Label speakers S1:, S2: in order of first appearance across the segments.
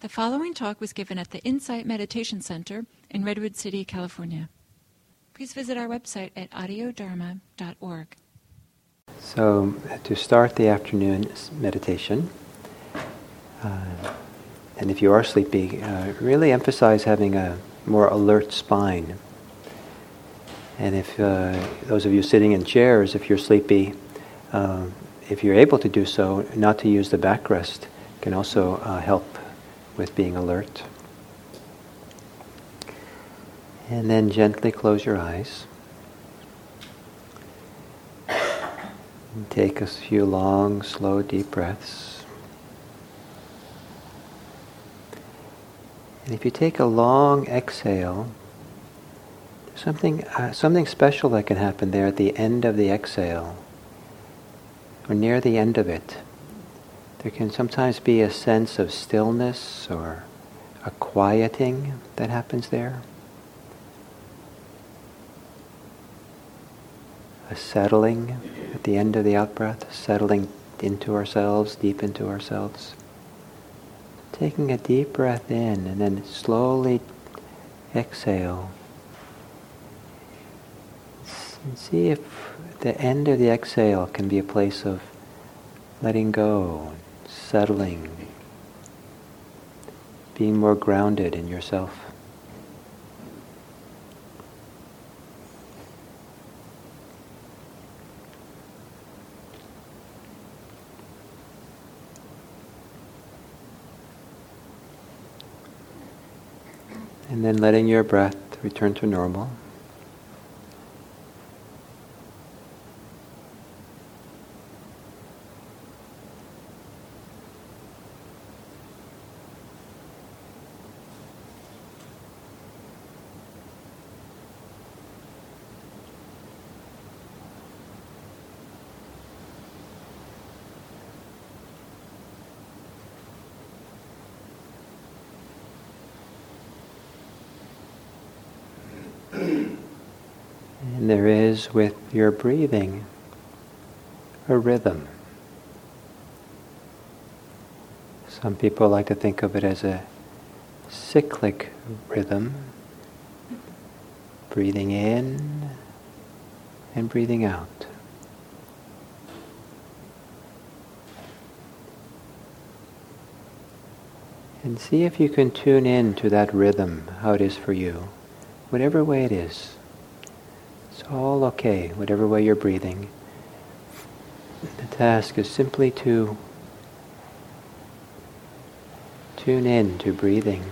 S1: The following talk was given at the Insight Meditation Center in Redwood City, California. Please visit our website at audiodharma.org.
S2: So, to start the afternoon meditation, uh, and if you are sleepy, uh, really emphasize having a more alert spine. And if uh, those of you sitting in chairs, if you're sleepy, uh, if you're able to do so, not to use the backrest can also uh, help with being alert. And then gently close your eyes. And take a few long, slow, deep breaths. And if you take a long exhale, something, uh, something special that can happen there at the end of the exhale, or near the end of it. There can sometimes be a sense of stillness or a quieting that happens there. A settling at the end of the outbreath, settling into ourselves, deep into ourselves. Taking a deep breath in and then slowly exhale. And see if the end of the exhale can be a place of letting go, settling, being more grounded in yourself. And then letting your breath return to normal. And there is with your breathing a rhythm. Some people like to think of it as a cyclic rhythm, breathing in and breathing out. And see if you can tune in to that rhythm, how it is for you, whatever way it is. All okay, whatever way you're breathing. The task is simply to tune in to breathing.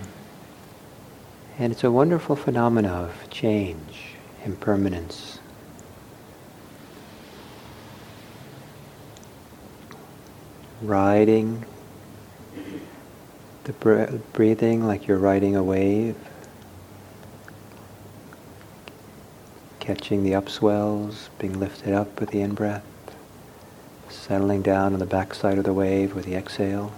S2: And it's a wonderful phenomena of change, impermanence. Riding the breathing like you're riding a wave. Catching the upswells, being lifted up with the in-breath, settling down on the backside of the wave with the exhale.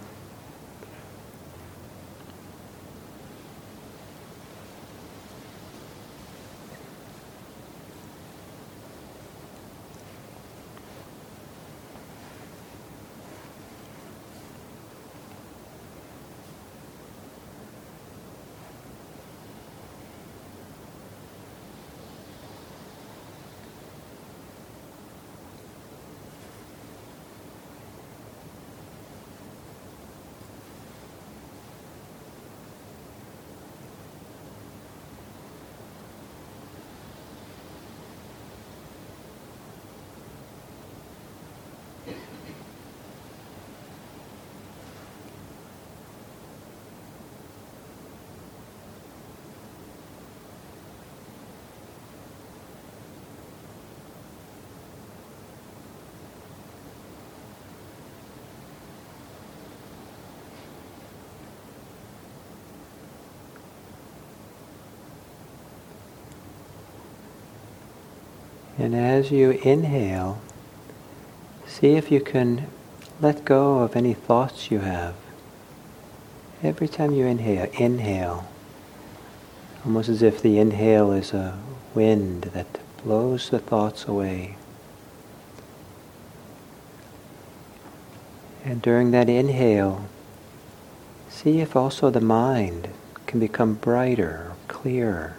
S2: And as you inhale, see if you can let go of any thoughts you have. Every time you inhale, inhale, almost as if the inhale is a wind that blows the thoughts away. And during that inhale, see if also the mind can become brighter, clearer.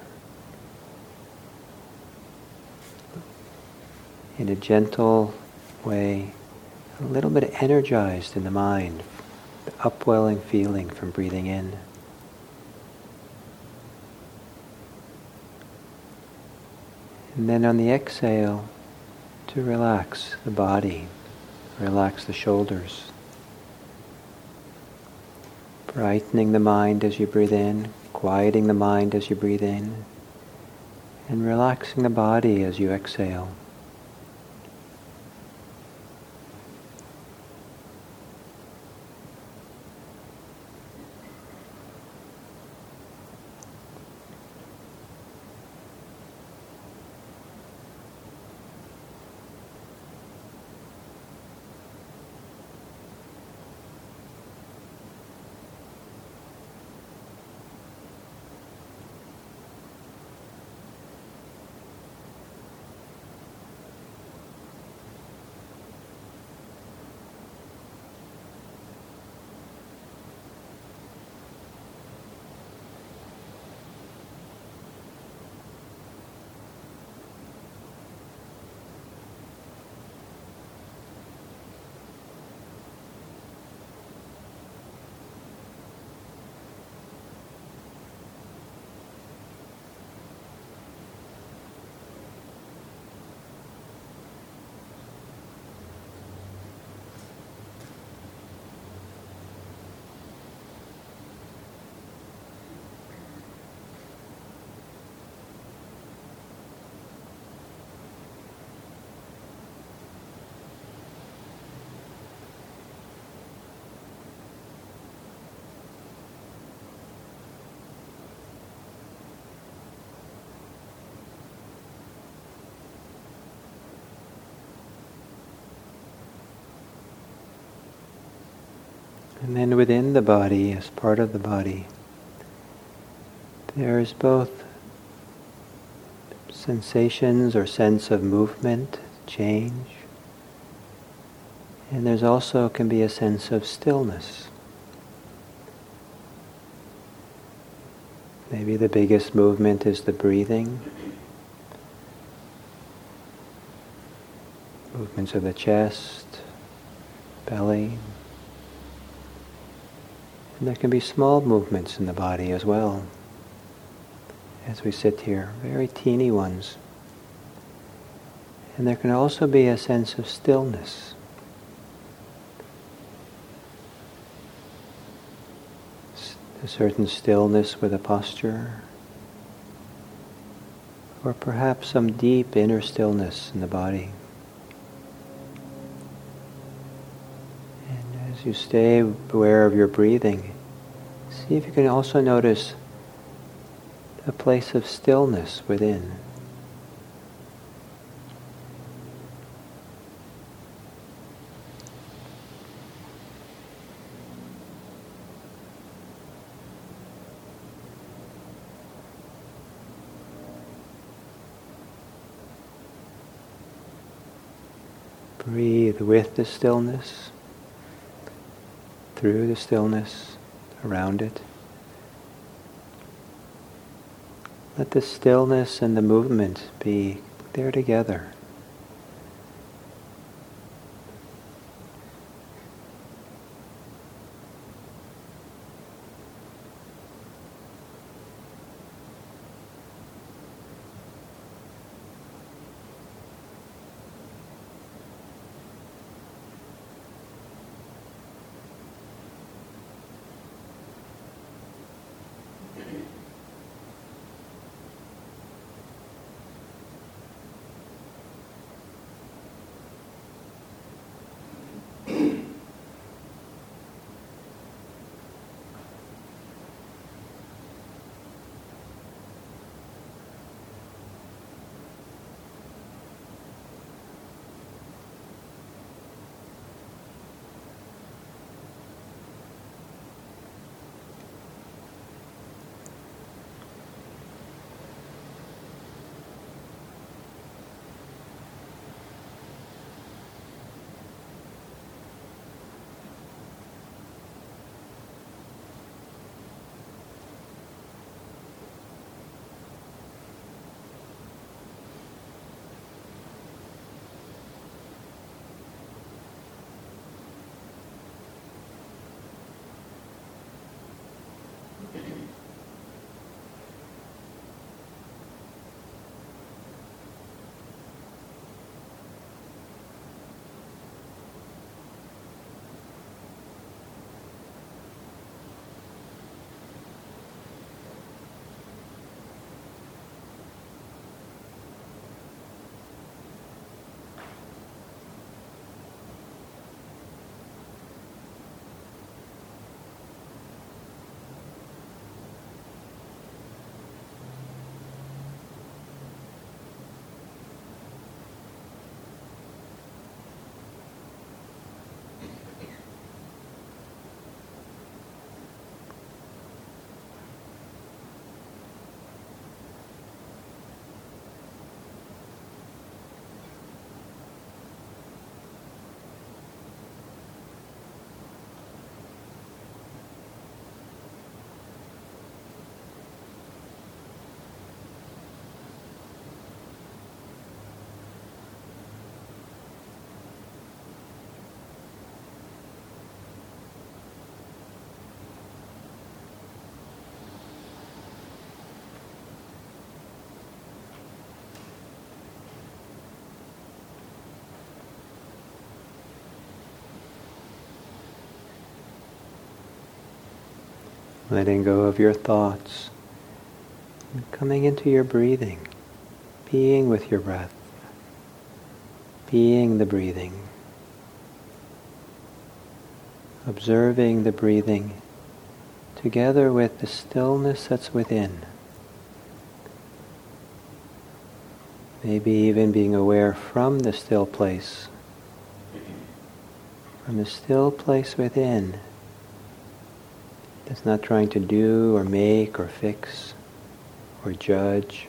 S2: In a gentle way, a little bit energized in the mind, the upwelling feeling from breathing in. And then on the exhale, to relax the body, relax the shoulders. Brightening the mind as you breathe in, quieting the mind as you breathe in, and relaxing the body as you exhale. And then within the body, as part of the body, there is both sensations or sense of movement, change, and there's also can be a sense of stillness. Maybe the biggest movement is the breathing. Movements of the chest, belly, and there can be small movements in the body as well as we sit here, very teeny ones. And there can also be a sense of stillness. A certain stillness with a posture, or perhaps some deep inner stillness in the body. And as you stay aware of your breathing, see if you can also notice a place of stillness within. Breathe with the stillness through the stillness around it. Let the stillness and the movement be there together. Letting go of your thoughts, and coming into your breathing, being with your breath, being the breathing, observing the breathing together with the stillness that's within. Maybe even being aware from the still place, from the still place within, that's not trying to do or make or fix or judge.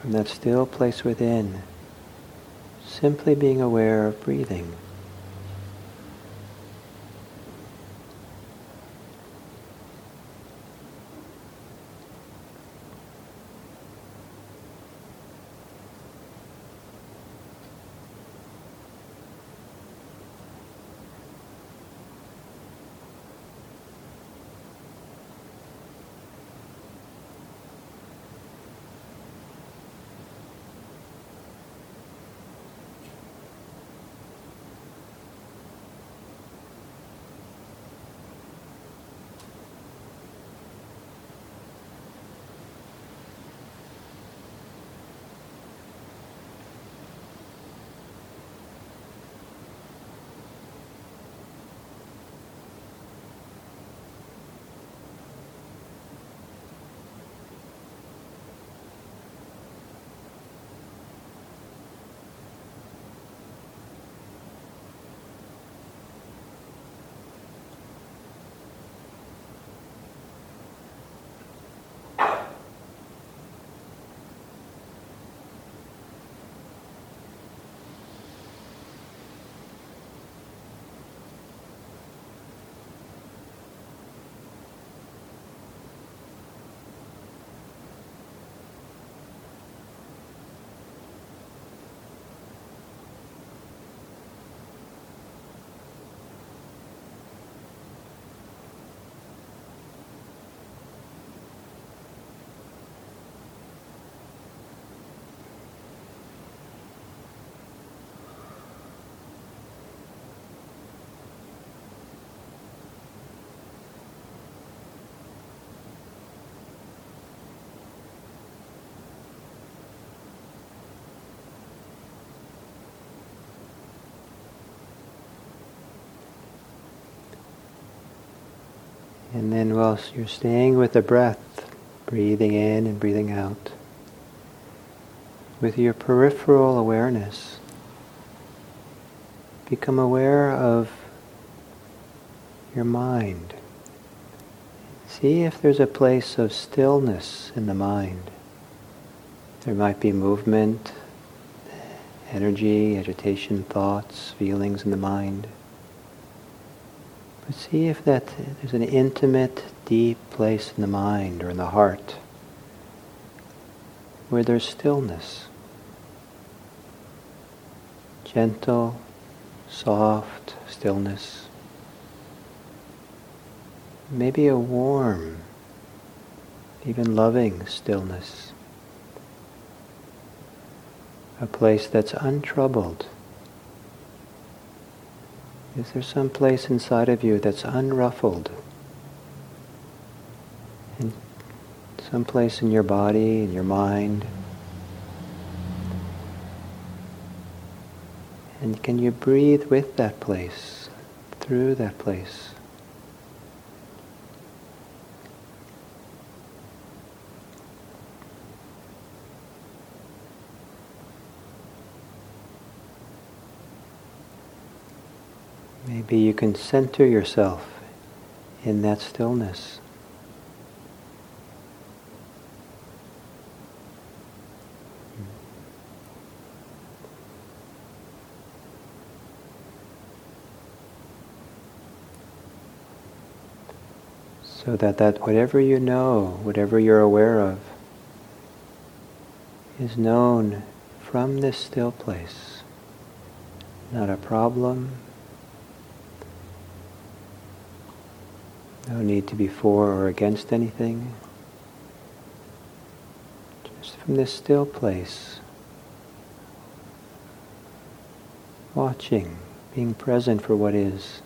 S2: From that still place within, simply being aware of breathing. And then whilst you're staying with the breath, breathing in and breathing out, with your peripheral awareness, become aware of your mind. See if there's a place of stillness in the mind. There might be movement, energy, agitation, thoughts, feelings in the mind. But see if that there's an intimate, deep place in the mind or in the heart where there's stillness. Gentle, soft stillness. Maybe a warm, even loving stillness. A place that's untroubled is there some place inside of you that's unruffled? Some place in your body, in your mind? And can you breathe with that place, through that place? Maybe you can center yourself in that stillness. So that, that whatever you know, whatever you're aware of, is known from this still place. Not a problem, No need to be for or against anything. Just from this still place, watching, being present for what is.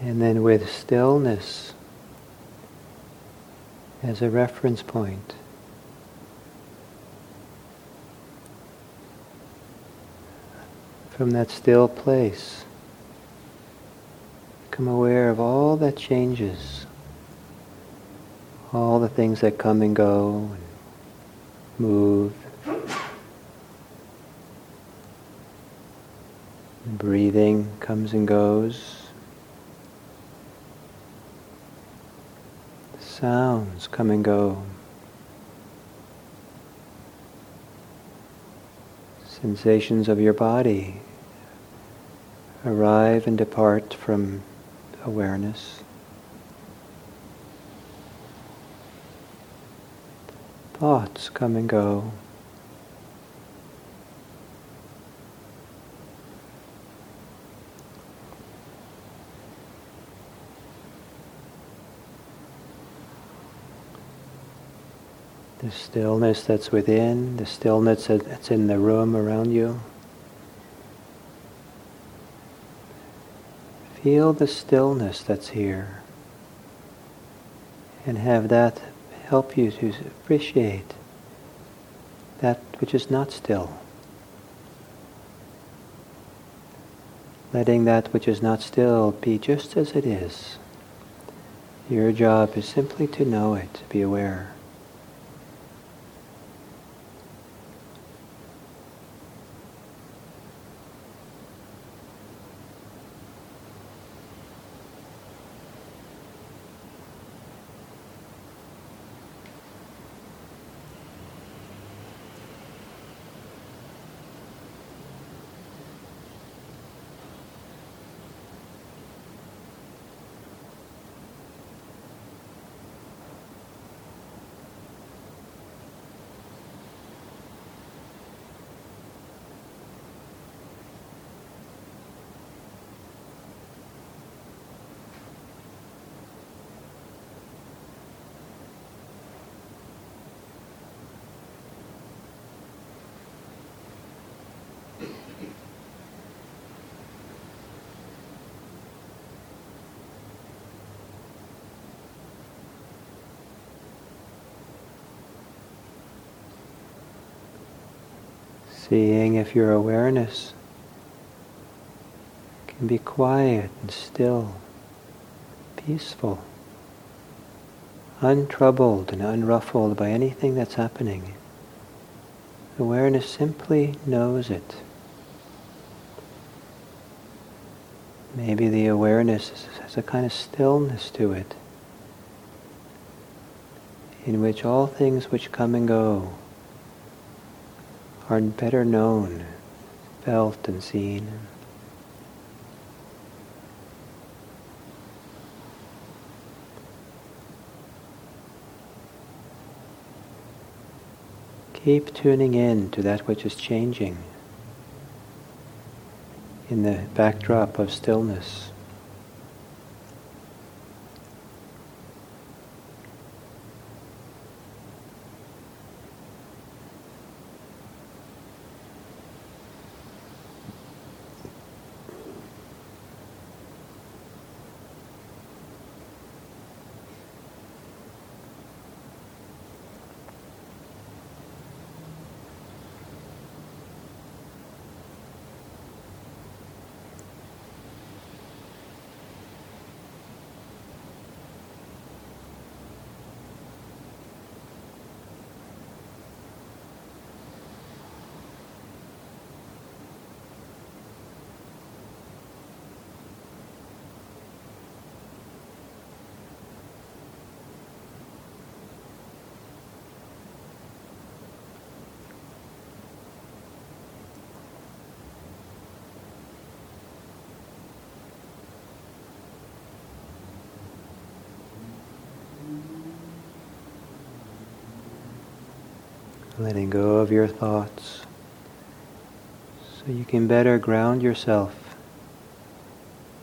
S2: And then with stillness as a reference point. From that still place, become aware of all that changes, all the things that come and go, and move. Breathing comes and goes. Sounds come and go. Sensations of your body arrive and depart from awareness. Thoughts come and go. The stillness that's within, the stillness that's in the room around you. Feel the stillness that's here and have that help you to appreciate that which is not still. Letting that which is not still be just as it is. Your job is simply to know it, to be aware. Seeing if your awareness can be quiet and still, peaceful, untroubled and unruffled by anything that's happening. Awareness simply knows it. Maybe the awareness has a kind of stillness to it, in which all things which come and go are better known, felt and seen. Keep tuning in to that which is changing in the backdrop of stillness. Letting go of your thoughts so you can better ground yourself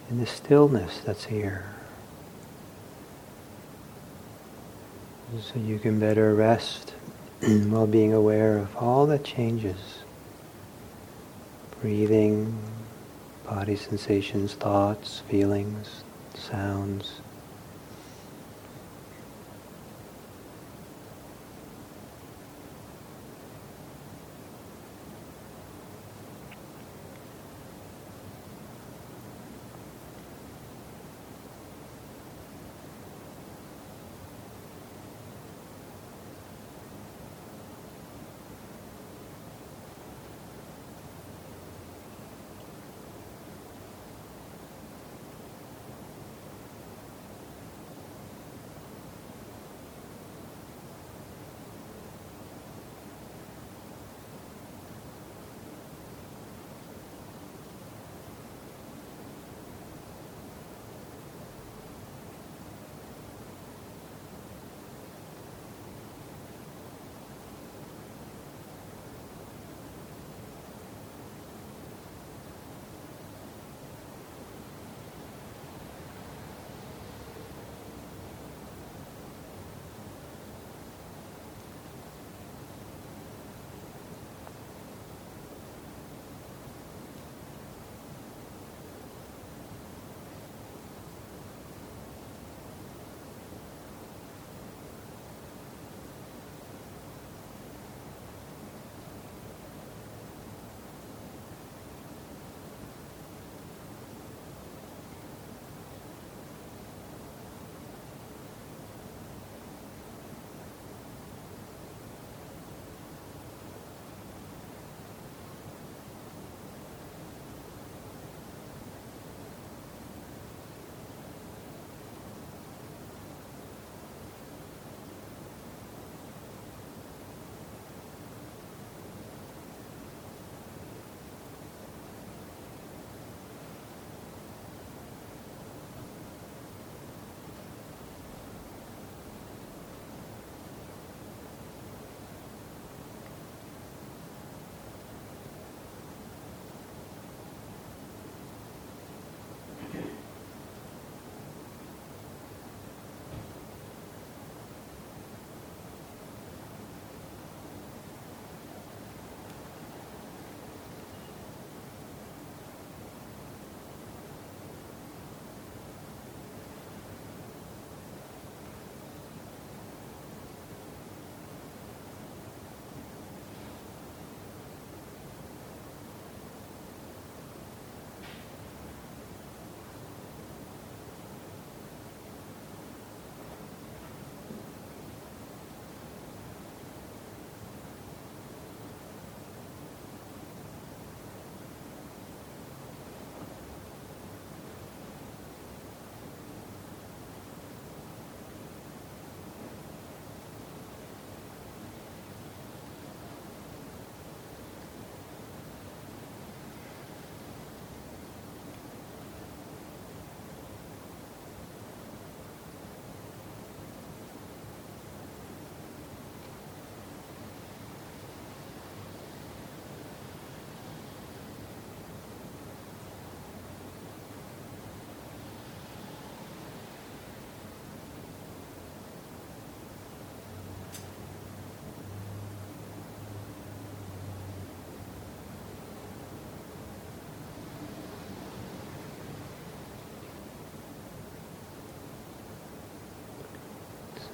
S2: in the stillness that's here. So you can better rest while being aware of all that changes. Breathing, body sensations, thoughts, feelings, sounds.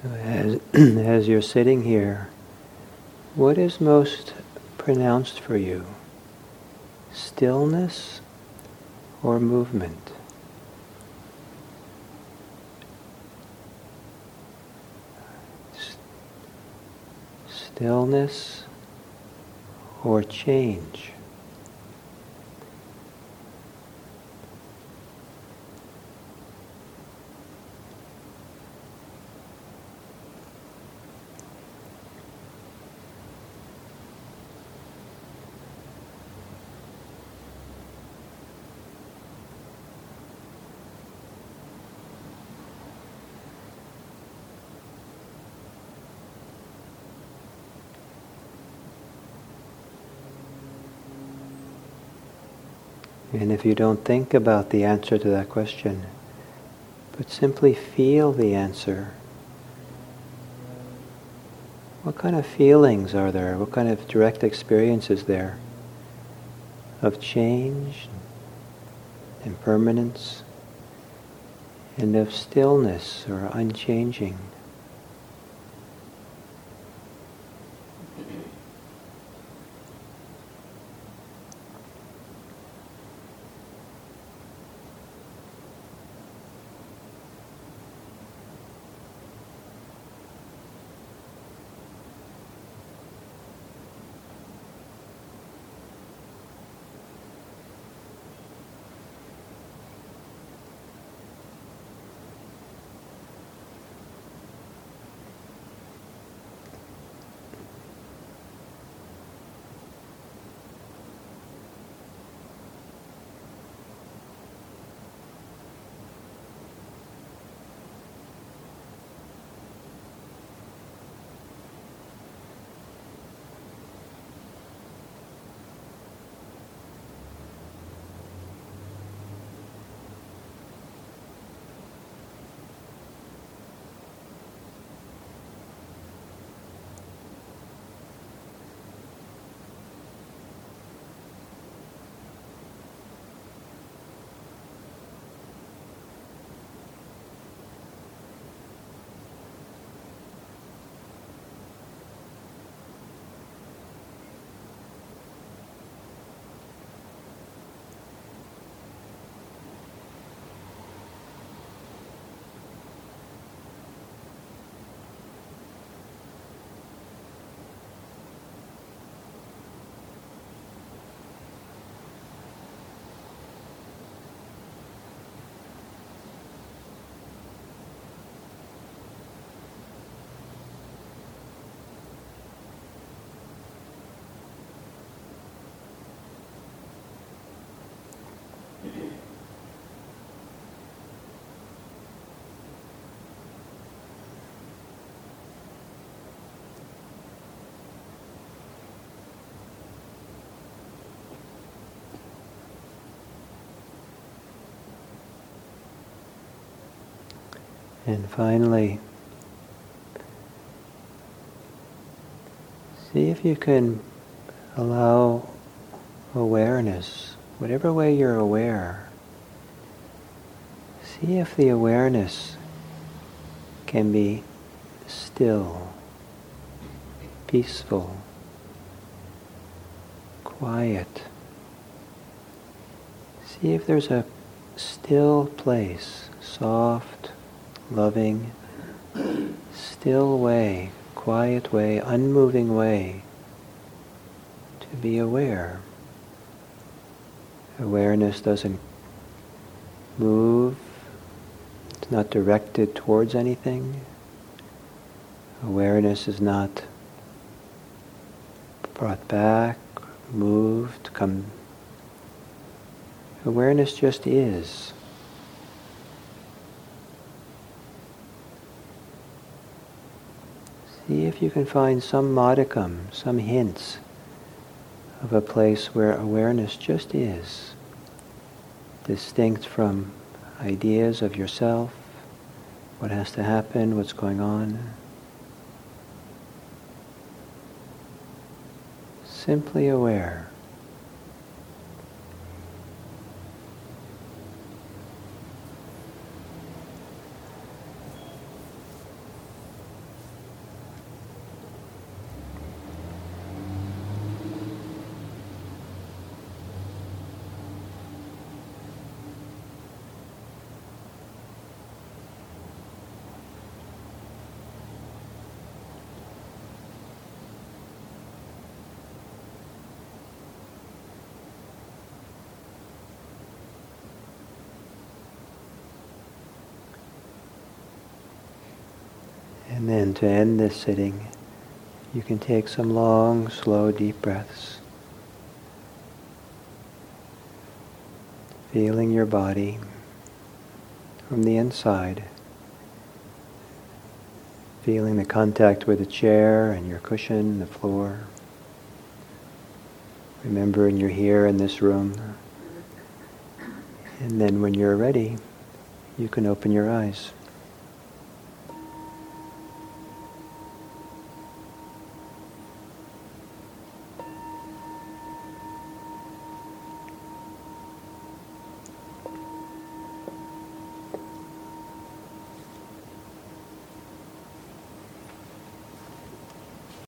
S2: As, as you're sitting here, what is most pronounced for you? Stillness or movement? Stillness or change? And if you don't think about the answer to that question, but simply feel the answer, what kind of feelings are there? What kind of direct experiences there of change, impermanence, and of stillness or unchanging. And finally, see if you can allow awareness, whatever way you're aware, see if the awareness can be still, peaceful, quiet. See if there's a still place, soft, loving, still way, quiet way, unmoving way to be aware. Awareness doesn't move, it's not directed towards anything. Awareness is not brought back, moved, come. Awareness just is. See if you can find some modicum, some hints of a place where awareness just is, distinct from ideas of yourself, what has to happen, what's going on. Simply aware. And then to end this sitting, you can take some long, slow, deep breaths. Feeling your body from the inside. Feeling the contact with the chair and your cushion, the floor. Remembering you're here in this room. And then when you're ready, you can open your eyes.